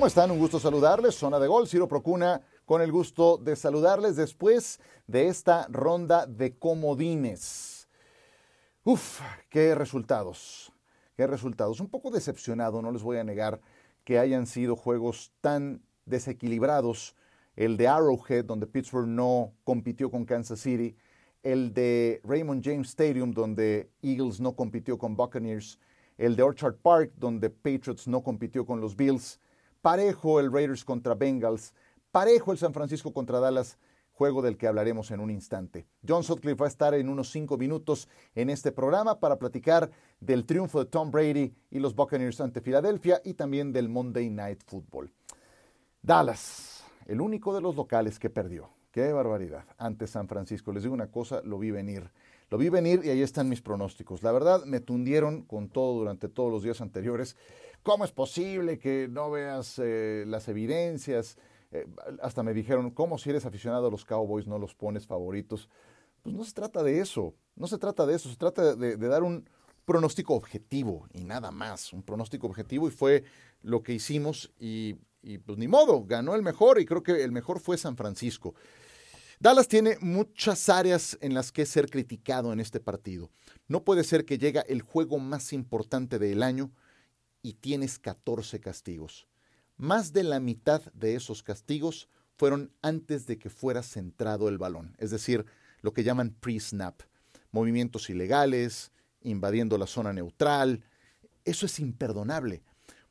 ¿Cómo están? Un gusto saludarles. Zona de gol, Ciro Procuna, con el gusto de saludarles después de esta ronda de comodines. Uf, qué resultados, qué resultados. Un poco decepcionado, no les voy a negar que hayan sido juegos tan desequilibrados. El de Arrowhead, donde Pittsburgh no compitió con Kansas City. El de Raymond James Stadium, donde Eagles no compitió con Buccaneers. El de Orchard Park, donde Patriots no compitió con los Bills parejo el Raiders contra Bengals, parejo el San Francisco contra Dallas, juego del que hablaremos en un instante. John Sutcliffe va a estar en unos cinco minutos en este programa para platicar del triunfo de Tom Brady y los Buccaneers ante Filadelfia y también del Monday Night Football. Dallas, el único de los locales que perdió. Qué barbaridad. Ante San Francisco. Les digo una cosa, lo vi venir. Lo vi venir y ahí están mis pronósticos. La verdad, me tundieron con todo durante todos los días anteriores. ¿Cómo es posible que no veas eh, las evidencias? Eh, hasta me dijeron, ¿cómo si eres aficionado a los Cowboys no los pones favoritos? Pues no se trata de eso, no se trata de eso, se trata de, dar un pronóstico objetivo y nada más, un pronóstico objetivo y fue lo que hicimos y, pues ni modo, ganó el mejor y creo que el mejor fue San Francisco. Dallas tiene muchas áreas en las que ser criticado en este partido. No puede ser que llega el juego más importante del año y tienes 14 castigos. Más de la mitad de esos castigos fueron antes de que fuera centrado el balón, es decir, lo que llaman pre-snap, movimientos ilegales, invadiendo la zona neutral. Eso es imperdonable,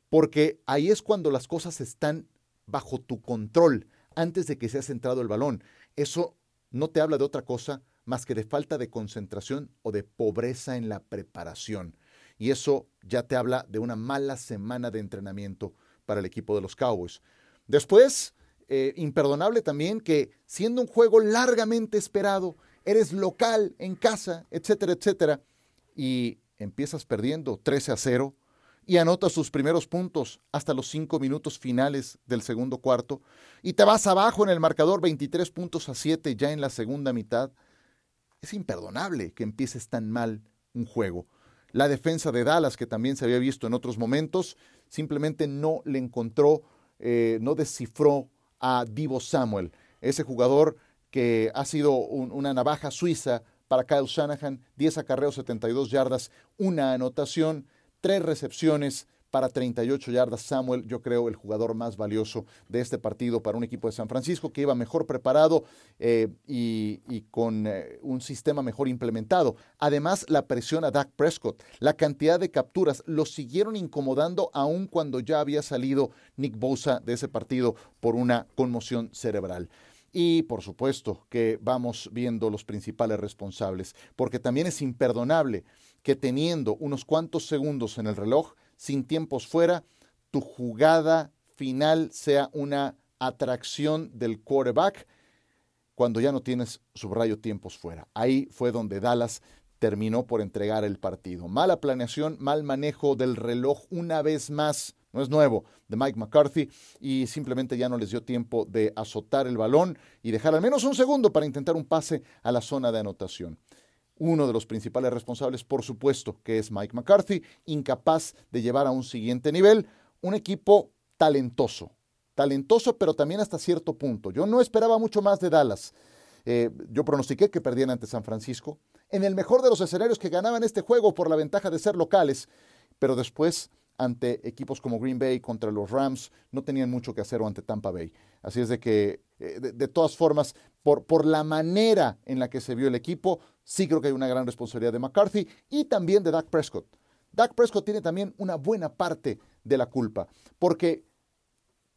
porque ahí es cuando las cosas están bajo tu control, antes de que sea centrado el balón. Eso no te habla de otra cosa más que de falta de concentración o de pobreza en la preparación y eso ya te habla de una mala semana de entrenamiento para el equipo de los Cowboys. Después, eh, imperdonable también que siendo un juego largamente esperado, eres local en casa, etcétera, etcétera, y empiezas perdiendo 13 a 0 y anotas sus primeros puntos hasta los cinco minutos finales del segundo cuarto y te vas abajo en el marcador 23 puntos a 7 ya en la segunda mitad. Es imperdonable que empieces tan mal un juego. La defensa de Dallas, que también se había visto en otros momentos, simplemente no le encontró, eh, no descifró a Divo Samuel, ese jugador que ha sido una navaja suiza para Kyle Shanahan, 10 acarreos, 72 yardas, una anotación, tres recepciones, para 38 yardas. Samuel, yo creo, el jugador más valioso de este partido para un equipo de San Francisco que iba mejor preparado eh, y, con eh, un sistema mejor implementado. Además, la presión a Dak Prescott, la cantidad de capturas, lo siguieron incomodando aun cuando ya había salido Nick Bosa de ese partido por una conmoción cerebral. Y por supuesto que vamos viendo los principales responsables, porque también es imperdonable que teniendo unos cuantos segundos en el reloj, sin tiempos fuera, tu jugada final sea una atracción del quarterback cuando ya no tienes subrayo tiempos fuera. Ahí fue donde Dallas terminó por entregar el partido. Mala planeación, mal manejo del reloj una vez más, no es nuevo, de Mike McCarthy y simplemente ya no les dio tiempo de azotar el balón y dejar al menos un segundo para intentar un pase a la zona de anotación. Uno de los principales responsables, por supuesto, que es Mike McCarthy, incapaz de llevar a un siguiente nivel un equipo talentoso, talentoso, pero también hasta cierto punto. Yo no esperaba mucho más de Dallas. Eh, yo pronostiqué que perdían ante San Francisco. En el mejor de los escenarios que ganaban este juego por la ventaja de ser locales, pero después ante equipos como Green Bay contra los Rams no tenían mucho que hacer o ante Tampa Bay. Así es de que, eh, de, todas formas, por, por la manera en la que se vio el equipo, sí creo que hay una gran responsabilidad de McCarthy y también de Dak Prescott. Dak Prescott tiene también una buena parte de la culpa, porque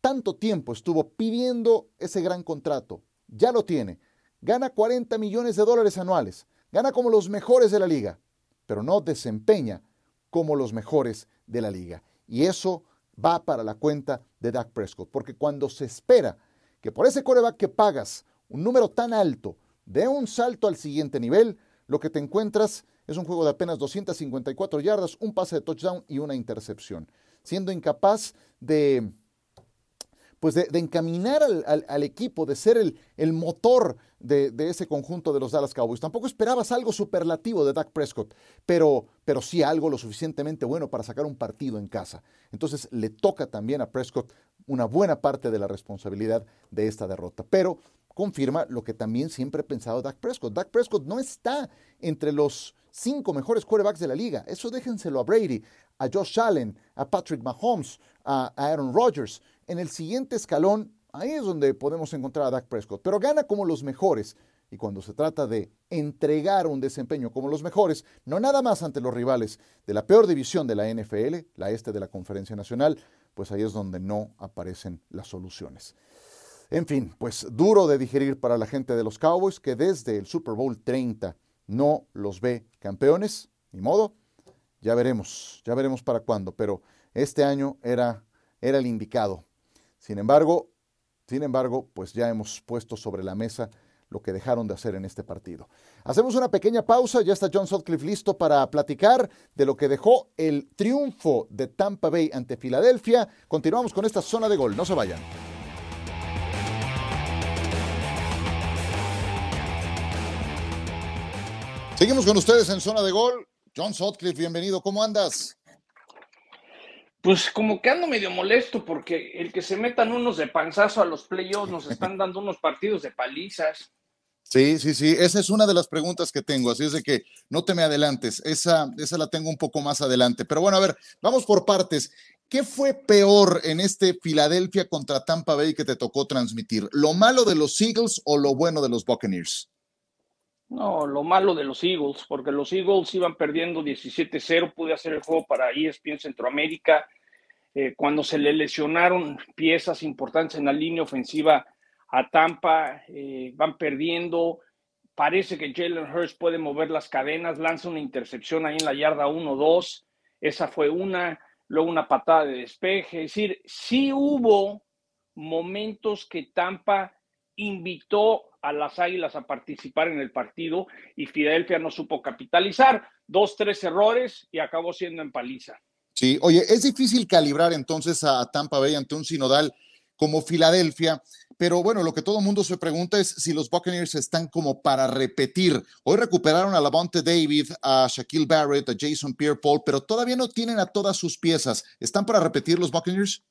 tanto tiempo estuvo pidiendo ese gran contrato, ya lo tiene, gana 40 millones de dólares anuales, gana como los mejores de la liga, pero no desempeña como los mejores de la liga. Y eso va para la cuenta de Dak Prescott, porque cuando se espera que por ese coreback que pagas un número tan alto dé un salto al siguiente nivel, lo que te encuentras es un juego de apenas 254 yardas, un pase de touchdown y una intercepción, siendo incapaz de pues de, encaminar al, equipo, de ser el, motor de, ese conjunto de los Dallas Cowboys. Tampoco esperabas algo superlativo de Dak Prescott, pero, pero sí algo lo suficientemente bueno para sacar un partido en casa. Entonces le toca también a Prescott una buena parte de la responsabilidad de esta derrota. Pero confirma lo que también siempre he pensado Dak Prescott. Dak Prescott no está entre los cinco mejores quarterbacks de la liga. Eso déjenselo a Brady, a Josh Allen, a Patrick Mahomes, a Aaron Rodgers. En el siguiente escalón, ahí es donde podemos encontrar a Dak Prescott. Pero gana como los mejores. Y cuando se trata de entregar un desempeño como los mejores, no nada más ante los rivales de la peor división de la NFL, la este de la Conferencia Nacional, pues ahí es donde no aparecen las soluciones. En fin, pues duro de digerir para la gente de los Cowboys que desde el Super Bowl 30 no los ve campeones, ni modo. Ya veremos, ya veremos para cuándo, pero este año era, era el indicado. Sin embargo, sin embargo, pues ya hemos puesto sobre la mesa lo que dejaron de hacer en este partido. Hacemos una pequeña pausa, ya está John Sutcliffe listo para platicar de lo que dejó el triunfo de Tampa Bay ante Filadelfia. Continuamos con esta zona de gol, no se vayan. Seguimos con ustedes en zona de gol. John Sutcliffe, bienvenido, ¿cómo andas? Pues como que ando medio molesto porque el que se metan unos de panzazo a los playoffs nos están dando unos partidos de palizas. Sí, sí, sí, esa es una de las preguntas que tengo, así es de que no te me adelantes, esa, esa la tengo un poco más adelante. Pero bueno, a ver, vamos por partes. ¿Qué fue peor en este Filadelfia contra Tampa Bay que te tocó transmitir? ¿Lo malo de los Eagles o lo bueno de los Buccaneers? No, lo malo de los Eagles, porque los Eagles iban perdiendo 17-0, pude hacer el juego para ESPN Centroamérica. Eh, cuando se le lesionaron piezas importantes en la línea ofensiva, a Tampa, eh, van perdiendo. Parece que Jalen Hurst puede mover las cadenas, lanza una intercepción ahí en la yarda 1-2. Esa fue una, luego una patada de despeje. Es decir, sí hubo momentos que Tampa invitó a las Águilas a participar en el partido y Filadelfia no supo capitalizar. Dos, tres errores y acabó siendo en paliza. Sí, oye, es difícil calibrar entonces a Tampa Bay ante un sinodal como Filadelfia. Pero bueno, lo que todo el mundo se pregunta es si los Buccaneers están como para repetir. Hoy recuperaron a Lavonte David, a Shaquille Barrett, a Jason Pierre-Paul, pero todavía no tienen a todas sus piezas. ¿Están para repetir los Buccaneers?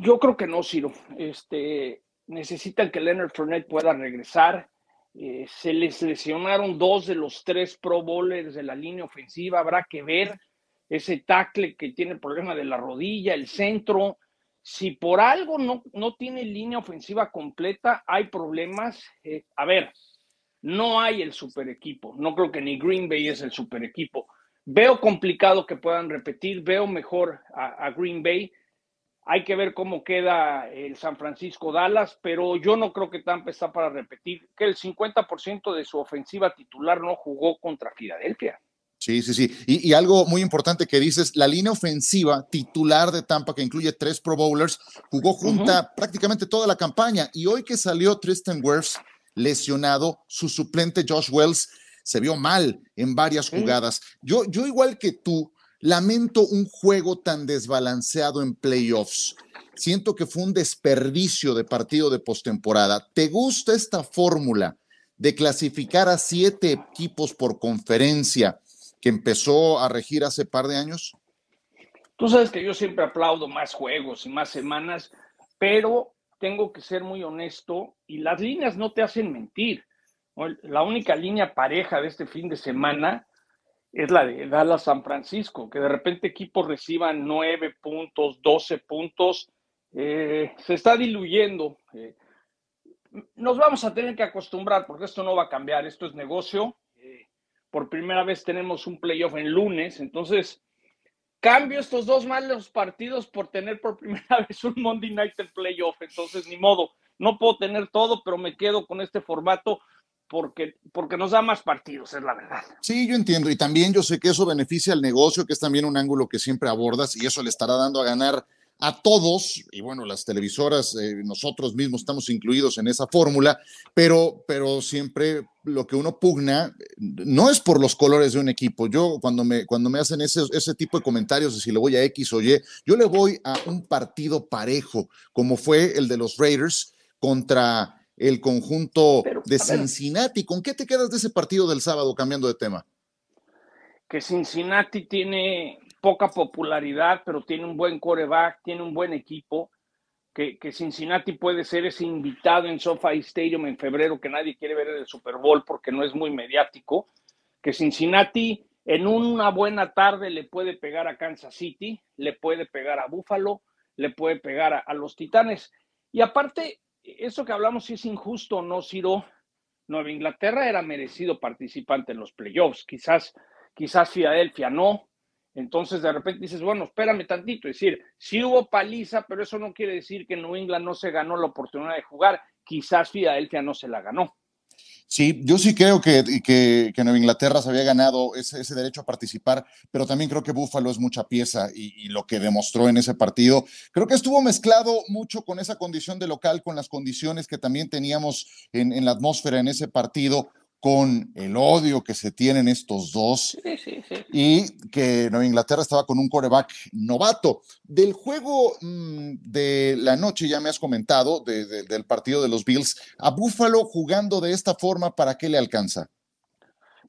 Yo creo que no, Ciro. Este, necesitan que Leonard Fournette pueda regresar. Eh, se les lesionaron dos de los tres Pro Bowlers de la línea ofensiva. Habrá que ver ese tackle que tiene el problema de la rodilla, el centro. Si por algo no, no tiene línea ofensiva completa, hay problemas. Eh, a ver, no hay el super equipo. No creo que ni Green Bay es el super equipo. Veo complicado que puedan repetir, veo mejor a, a Green Bay. Hay que ver cómo queda el San Francisco Dallas, pero yo no creo que Tampa está para repetir que el 50% de su ofensiva titular no jugó contra Filadelfia. Sí, sí, sí. Y, algo muy importante que dices, la línea ofensiva titular de Tampa, que incluye tres Pro Bowlers, jugó junta prácticamente toda la campaña. Y hoy que salió Tristan Wirfs lesionado, su suplente Josh Wells se vio mal en varias jugadas. Yo, yo igual que tú, lamento un juego tan desbalanceado en playoffs. Siento que fue un desperdicio de partido de postemporada. ¿Te gusta esta fórmula de clasificar a siete equipos por conferencia? que empezó a regir hace par de años? Tú sabes que yo siempre aplaudo más juegos y más semanas, pero tengo que ser muy honesto y las líneas no te hacen mentir. La única línea pareja de este fin de semana es la de Dallas San Francisco, que de repente equipos reciban nueve puntos, doce puntos, eh, se está diluyendo. Eh, nos vamos a tener que acostumbrar porque esto no va a cambiar, esto es negocio por primera vez tenemos un playoff en lunes, entonces cambio estos dos malos partidos por tener por primera vez un Monday Night en playoff, entonces ni modo, no puedo tener todo, pero me quedo con este formato porque, porque nos da más partidos, es la verdad. Sí, yo entiendo, y también yo sé que eso beneficia al negocio, que es también un ángulo que siempre abordas, y eso le estará dando a ganar a todos, y bueno, las televisoras, eh, nosotros mismos estamos incluidos en esa fórmula, pero, pero siempre lo que uno pugna no es por los colores de un equipo. Yo cuando me, cuando me hacen ese, ese tipo de comentarios de si le voy a X o Y, yo le voy a un partido parejo, como fue el de los Raiders contra el conjunto de Cincinnati. ¿Con qué te quedas de ese partido del sábado, cambiando de tema? Que Cincinnati tiene poca popularidad, pero tiene un buen coreback, tiene un buen equipo, que, que, Cincinnati puede ser ese invitado en SoFi Stadium en febrero que nadie quiere ver en el Super Bowl porque no es muy mediático, que Cincinnati en una buena tarde le puede pegar a Kansas City, le puede pegar a Buffalo, le puede pegar a, a los Titanes. Y aparte, eso que hablamos si es injusto o no, Ciro, Nueva Inglaterra era merecido participante en los playoffs, quizás, quizás Filadelfia no. Entonces de repente dices, bueno, espérame tantito, es decir, sí hubo paliza, pero eso no quiere decir que New England no se ganó la oportunidad de jugar, quizás Filadelfia no se la ganó. Sí, yo sí creo que, que, que Nueva Inglaterra se había ganado ese, derecho a participar, pero también creo que Búfalo es mucha pieza y, lo que demostró en ese partido, creo que estuvo mezclado mucho con esa condición de local, con las condiciones que también teníamos en, en la atmósfera en ese partido con el odio que se tienen estos dos sí, sí, sí. y que Nueva Inglaterra estaba con un coreback novato. Del juego mmm, de la noche, ya me has comentado, de, de, del partido de los Bills, a Buffalo jugando de esta forma, ¿para qué le alcanza?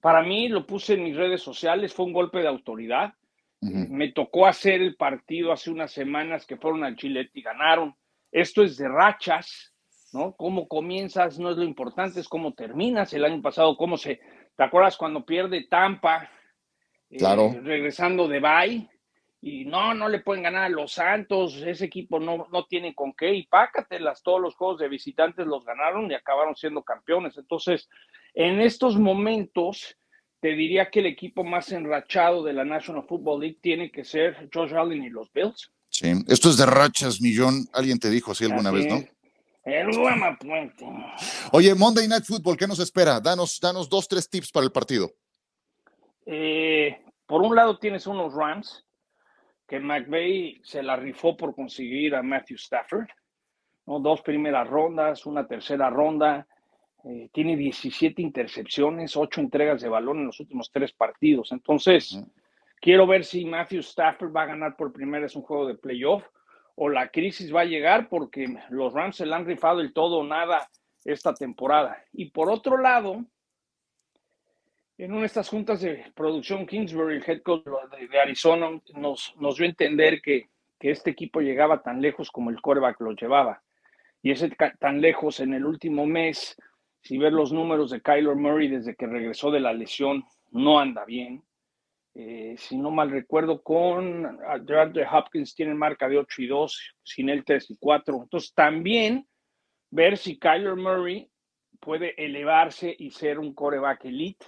Para mí, lo puse en mis redes sociales, fue un golpe de autoridad. Uh -huh. Me tocó hacer el partido hace unas semanas que fueron al Chile y ganaron. Esto es de rachas ¿no? Cómo comienzas no es lo importante, es cómo terminas. El año pasado, cómo se. ¿Te acuerdas cuando pierde Tampa? Claro. Eh, regresando de Bay. Y no, no le pueden ganar a los Santos. Ese equipo no, no tiene con qué. Y pácatelas, todos los juegos de visitantes los ganaron y acabaron siendo campeones. Entonces, en estos momentos, te diría que el equipo más enrachado de la National Football League tiene que ser Josh Allen y los Bills. Sí, esto es de rachas, millón. Alguien te dijo así alguna así vez, ¿no? El Puente. Oye, Monday Night Football, ¿qué nos espera? Danos, danos dos, tres tips para el partido. Eh, por un lado tienes unos Rams, que McVay se la rifó por conseguir a Matthew Stafford. ¿no? Dos primeras rondas, una tercera ronda. Eh, tiene 17 intercepciones, 8 entregas de balón en los últimos tres partidos. Entonces, uh -huh. quiero ver si Matthew Stafford va a ganar por primera vez un juego de playoff o la crisis va a llegar porque los Rams se le han rifado el todo o nada esta temporada. Y por otro lado, en una de estas juntas de producción, Kingsbury, el head coach de, Arizona, nos, nos dio a entender que, que, este equipo llegaba tan lejos como el coreback lo llevaba. Y ese tan lejos en el último mes, si ver los números de Kyler Murray desde que regresó de la lesión, no anda bien. Eh, si no mal recuerdo, con DeAndre Hopkins tienen marca de 8 y 2, sin él 3 y 4. Entonces, también ver si Kyler Murray puede elevarse y ser un coreback elite.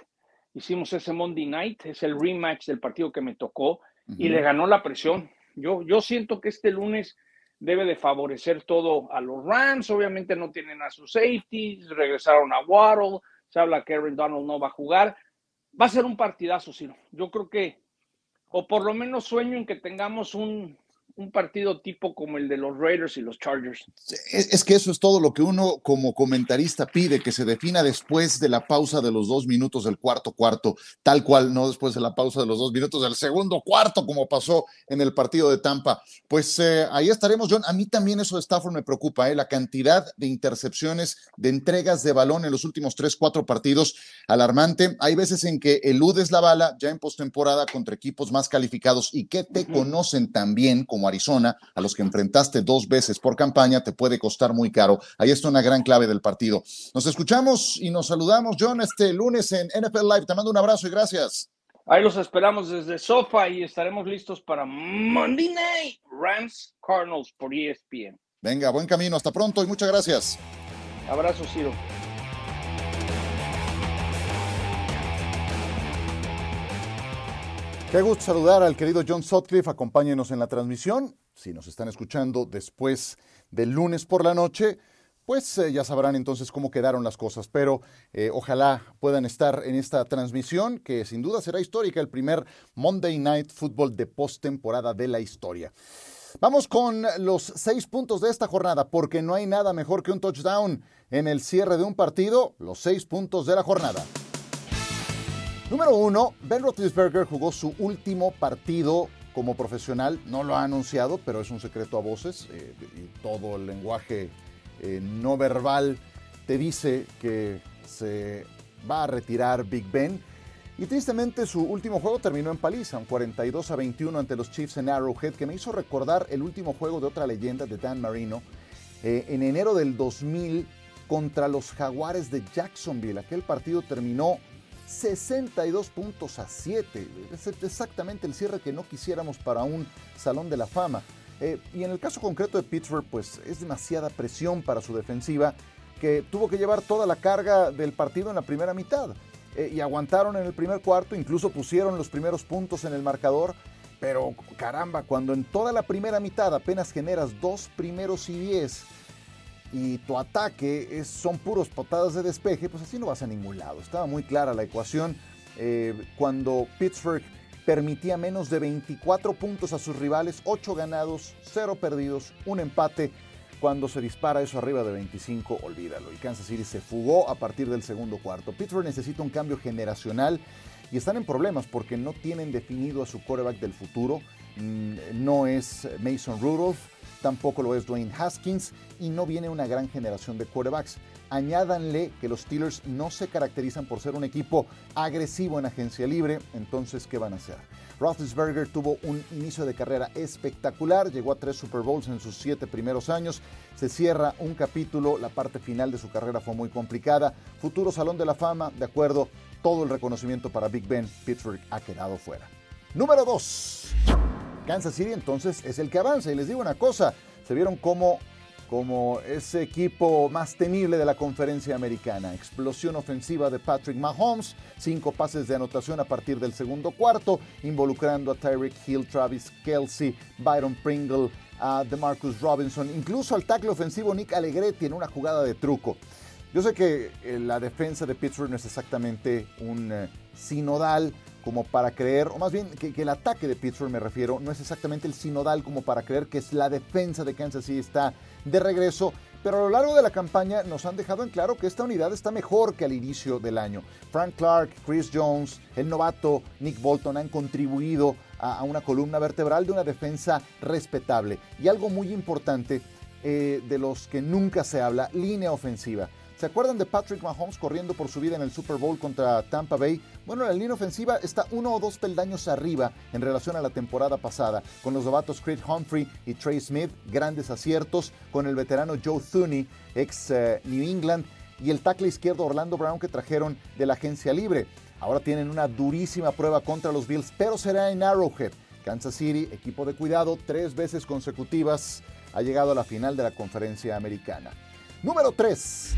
Hicimos ese Monday night, es el rematch del partido que me tocó uh -huh. y le ganó la presión. Yo, yo siento que este lunes debe de favorecer todo a los Rams. Obviamente no tienen a sus safeties, regresaron a Waddle, se habla que Aaron Donald no va a jugar va a ser un partidazo, Ciro. Yo creo que, o por lo menos sueño en que tengamos un, un partido tipo como el de los Raiders y los Chargers. Es, es, que eso es todo lo que uno como comentarista pide, que se defina después de la pausa de los dos minutos del cuarto cuarto, tal cual, no después de la pausa de los dos minutos del segundo cuarto, como pasó en el partido de Tampa. Pues eh, ahí estaremos, John. A mí también eso de Stafford me preocupa, ¿eh? la cantidad de intercepciones, de entregas de balón en los últimos tres, cuatro partidos, alarmante. Hay veces en que eludes la bala ya en postemporada contra equipos más calificados y que te uh -huh. conocen también como Arizona, a los que enfrentaste dos veces por campaña, te puede costar muy caro. Ahí está una gran clave del partido. Nos escuchamos y nos saludamos, John, este lunes en NFL Live. Te mando un abrazo y gracias. Ahí los esperamos desde Sofa y estaremos listos para Monday Night Rams Cardinals por ESPN. Venga, buen camino. Hasta pronto y muchas gracias. Abrazo, Ciro. Qué gusto saludar al querido John Sutcliffe. Acompáñenos en la transmisión. Si nos están escuchando después del lunes por la noche, pues eh, ya sabrán entonces cómo quedaron las cosas. Pero eh, ojalá puedan estar en esta transmisión, que sin duda será histórica, el primer Monday Night Football de postemporada de la historia. Vamos con los seis puntos de esta jornada, porque no hay nada mejor que un touchdown en el cierre de un partido, los seis puntos de la jornada. Número uno, Ben Roethlisberger jugó su último partido como profesional. No lo ha anunciado, pero es un secreto a voces. Eh, y todo el lenguaje eh, no verbal te dice que se va a retirar Big Ben. Y tristemente su último juego terminó en paliza, un 42 a 21 ante los Chiefs en Arrowhead, que me hizo recordar el último juego de otra leyenda de Dan Marino eh, en enero del 2000 contra los Jaguares de Jacksonville. Aquel partido terminó 62 puntos a 7. Es exactamente el cierre que no quisiéramos para un Salón de la Fama. Eh, y en el caso concreto de Pittsburgh, pues es demasiada presión para su defensiva que tuvo que llevar toda la carga del partido en la primera mitad. Eh, y aguantaron en el primer cuarto, incluso pusieron los primeros puntos en el marcador. Pero caramba, cuando en toda la primera mitad apenas generas dos primeros y diez y tu ataque son puros potadas de despeje, pues así no vas a ningún lado. Estaba muy clara la ecuación eh, cuando Pittsburgh permitía menos de 24 puntos a sus rivales, 8 ganados, 0 perdidos, un empate cuando se dispara eso arriba de 25, olvídalo. Y Kansas City se fugó a partir del segundo cuarto. Pittsburgh necesita un cambio generacional y están en problemas porque no tienen definido a su quarterback del futuro. Mm, no es Mason Rudolph, tampoco lo es Dwayne Haskins y no viene una gran generación de quarterbacks. Añádanle que los Steelers no se caracterizan por ser un equipo agresivo en agencia libre, entonces ¿qué van a hacer? Roethlisberger tuvo un inicio de carrera espectacular, llegó a tres Super Bowls en sus siete primeros años, se cierra un capítulo, la parte final de su carrera fue muy complicada, futuro Salón de la Fama, de acuerdo, todo el reconocimiento para Big Ben, Pittsburgh ha quedado fuera. Número 2. Kansas City entonces es el que avanza y les digo una cosa, se vieron como como ese equipo más temible de la conferencia americana. Explosión ofensiva de Patrick Mahomes, cinco pases de anotación a partir del segundo cuarto, involucrando a Tyreek Hill, Travis Kelsey, Byron Pringle, a DeMarcus Robinson, incluso al tackle ofensivo Nick Allegretti en una jugada de truco. Yo sé que eh, la defensa de Pittsburgh no es exactamente un eh, sinodal como para creer, o más bien que, el ataque de Pittsburgh me refiero, no es exactamente el sinodal como para creer que es la defensa de Kansas City está de regreso, pero a lo largo de la campaña nos han dejado en claro que esta unidad está mejor que al inicio del año. Frank Clark, Chris Jones, el novato Nick Bolton han contribuido a, una columna vertebral de una defensa respetable. Y algo muy importante eh, de los que nunca se habla, línea ofensiva. ¿Se acuerdan de Patrick Mahomes corriendo por su vida en el Super Bowl contra Tampa Bay? Bueno, la línea ofensiva está uno o dos peldaños arriba en relación a la temporada pasada, con los novatos Creed Humphrey y Trey Smith, grandes aciertos, con el veterano Joe Thuney, ex eh, New England, y el tackle izquierdo Orlando Brown que trajeron de la agencia libre. Ahora tienen una durísima prueba contra los Bills, pero será en Arrowhead. Kansas City, equipo de cuidado, tres veces consecutivas, ha llegado a la final de la conferencia americana. Número 3.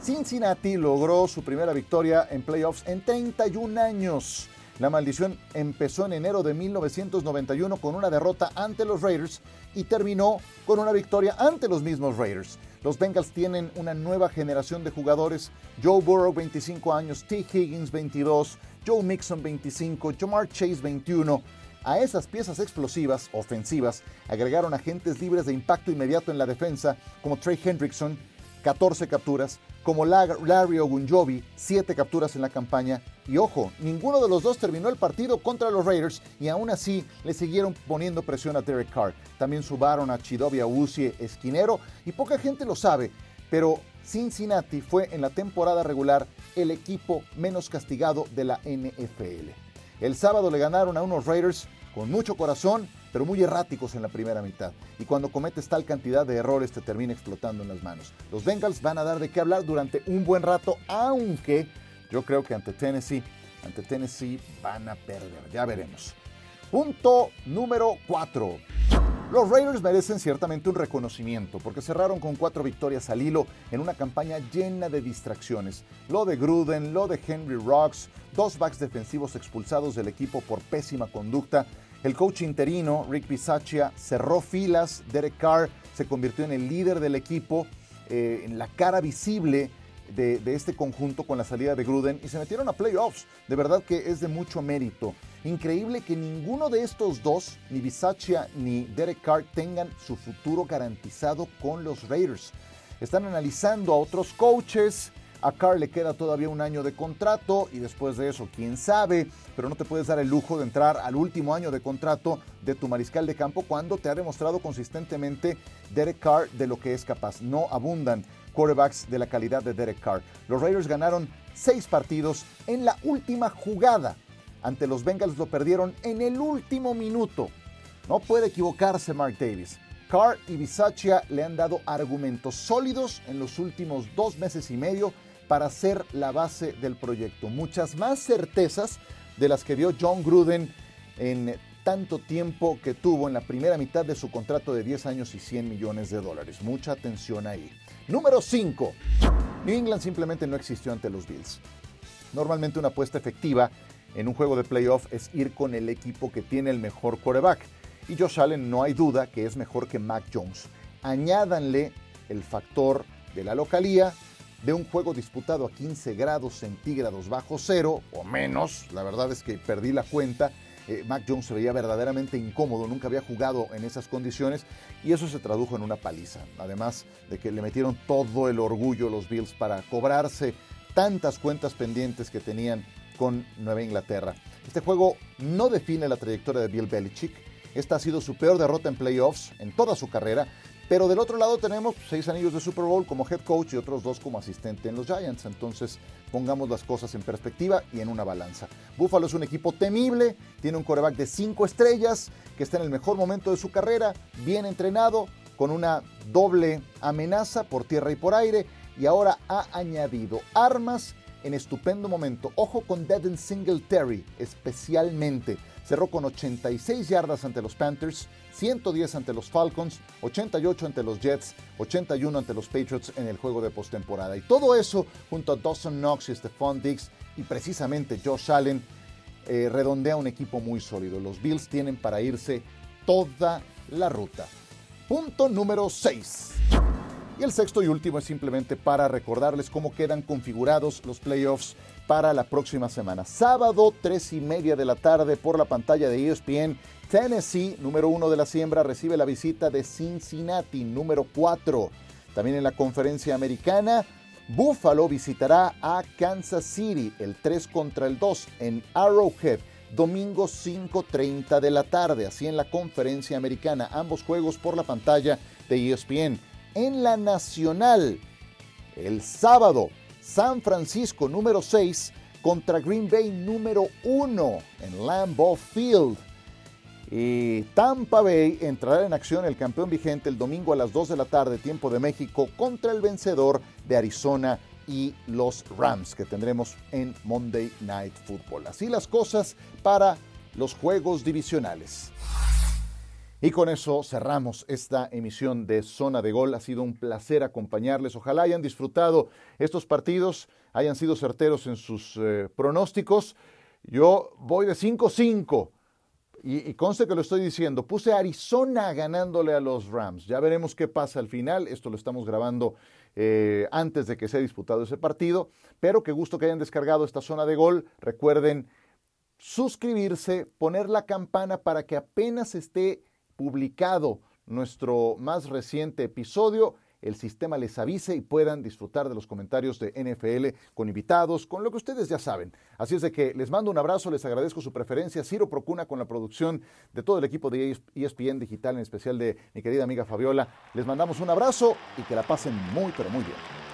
Cincinnati logró su primera victoria en playoffs en 31 años. La maldición empezó en enero de 1991 con una derrota ante los Raiders y terminó con una victoria ante los mismos Raiders. Los Bengals tienen una nueva generación de jugadores. Joe Burrow 25 años, T. Higgins 22, Joe Mixon 25, Jamar Chase 21. A esas piezas explosivas, ofensivas, agregaron agentes libres de impacto inmediato en la defensa como Trey Hendrickson, 14 capturas, como Larry Ogunjobi, 7 capturas en la campaña. Y ojo, ninguno de los dos terminó el partido contra los Raiders y aún así le siguieron poniendo presión a Derek Carr. También subaron a Chidobe Awuzie, esquinero, y poca gente lo sabe, pero Cincinnati fue en la temporada regular el equipo menos castigado de la NFL. El sábado le ganaron a unos Raiders con mucho corazón, pero muy erráticos en la primera mitad. Y cuando cometes tal cantidad de errores te termina explotando en las manos. Los Bengals van a dar de qué hablar durante un buen rato, aunque yo creo que ante Tennessee, ante Tennessee van a perder. Ya veremos. Punto número 4. Los Raiders merecen ciertamente un reconocimiento porque cerraron con cuatro victorias al hilo en una campaña llena de distracciones. Lo de Gruden, lo de Henry Rocks, dos backs defensivos expulsados del equipo por pésima conducta el coach interino, Rick Bisaccia, cerró filas. Derek Carr se convirtió en el líder del equipo, eh, en la cara visible de, este conjunto con la salida de Gruden y se metieron a playoffs. De verdad que es de mucho mérito. Increíble que ninguno de estos dos, ni Bisaccia ni Derek Carr, tengan su futuro garantizado con los Raiders. Están analizando a otros coaches, a Carr le queda todavía un año de contrato y después de eso, quién sabe, pero no te puedes dar el lujo de entrar al último año de contrato de tu mariscal de campo cuando te ha demostrado consistentemente Derek Carr de lo que es capaz. No abundan quarterbacks de la calidad de Derek Carr. Los Raiders ganaron seis partidos en la última jugada. Ante los Bengals lo perdieron en el último minuto. No puede equivocarse Mark Davis. Carr y Bisaccia le han dado argumentos sólidos en los últimos dos meses y medio para ser la base del proyecto. Muchas más certezas de las que dio John Gruden en tanto tiempo que tuvo en la primera mitad de su contrato de 10 años y 100 millones de dólares. Mucha atención ahí. Número 5. New England simplemente no existió ante los Bills. Normalmente una apuesta efectiva en un juego de playoff es ir con el equipo que tiene el mejor quarterback y Josh Allen no hay duda que es mejor que Mac Jones. Añádanle el factor de la localía, de un juego disputado a 15 grados centígrados bajo cero o menos, la verdad es que perdí la cuenta. Eh, Mac Jones se veía verdaderamente incómodo, nunca había jugado en esas condiciones y eso se tradujo en una paliza. Además de que le metieron todo el orgullo los Bills para cobrarse tantas cuentas pendientes que tenían con Nueva Inglaterra. Este juego no define la trayectoria de Bill Belichick, esta ha sido su peor derrota en playoffs en toda su carrera. Pero del otro lado tenemos seis anillos de Super Bowl como head coach y otros dos como asistente en los Giants. Entonces pongamos las cosas en perspectiva y en una balanza. Buffalo es un equipo temible, tiene un coreback de cinco estrellas que está en el mejor momento de su carrera, bien entrenado, con una doble amenaza por tierra y por aire y ahora ha añadido armas en estupendo momento. Ojo con Devin Singletary especialmente cerró con 86 yardas ante los Panthers, 110 ante los Falcons, 88 ante los Jets, 81 ante los Patriots en el juego de postemporada. Y todo eso junto a Dawson Knox y Stephon Diggs y precisamente Josh Allen eh, redondea un equipo muy sólido. Los Bills tienen para irse toda la ruta. Punto número 6. Y el sexto y último es simplemente para recordarles cómo quedan configurados los playoffs para la próxima semana. Sábado, 3 y media de la tarde, por la pantalla de ESPN, Tennessee, número uno de la siembra, recibe la visita de Cincinnati, número 4. También en la conferencia americana, Buffalo visitará a Kansas City, el 3 contra el 2 en Arrowhead domingo 5.30 de la tarde, así en la conferencia americana, ambos juegos por la pantalla de ESPN en la Nacional. El sábado, San Francisco número 6 contra Green Bay número 1 en Lambeau Field. Y Tampa Bay entrará en acción el campeón vigente el domingo a las 2 de la tarde, tiempo de México, contra el vencedor de Arizona y los Rams que tendremos en Monday Night Football. Así las cosas para los juegos divisionales. Y con eso cerramos esta emisión de Zona de Gol. Ha sido un placer acompañarles. Ojalá hayan disfrutado estos partidos, hayan sido certeros en sus eh, pronósticos. Yo voy de 5-5 y, conste que lo estoy diciendo. Puse Arizona ganándole a los Rams. Ya veremos qué pasa al final. Esto lo estamos grabando eh, antes de que sea disputado ese partido. Pero qué gusto que hayan descargado esta Zona de Gol. Recuerden suscribirse, poner la campana para que apenas esté publicado nuestro más reciente episodio, el sistema les avise y puedan disfrutar de los comentarios de NFL con invitados, con lo que ustedes ya saben. Así es de que les mando un abrazo, les agradezco su preferencia. Ciro Procuna con la producción de todo el equipo de ESPN Digital, en especial de mi querida amiga Fabiola. Les mandamos un abrazo y que la pasen muy, pero muy bien.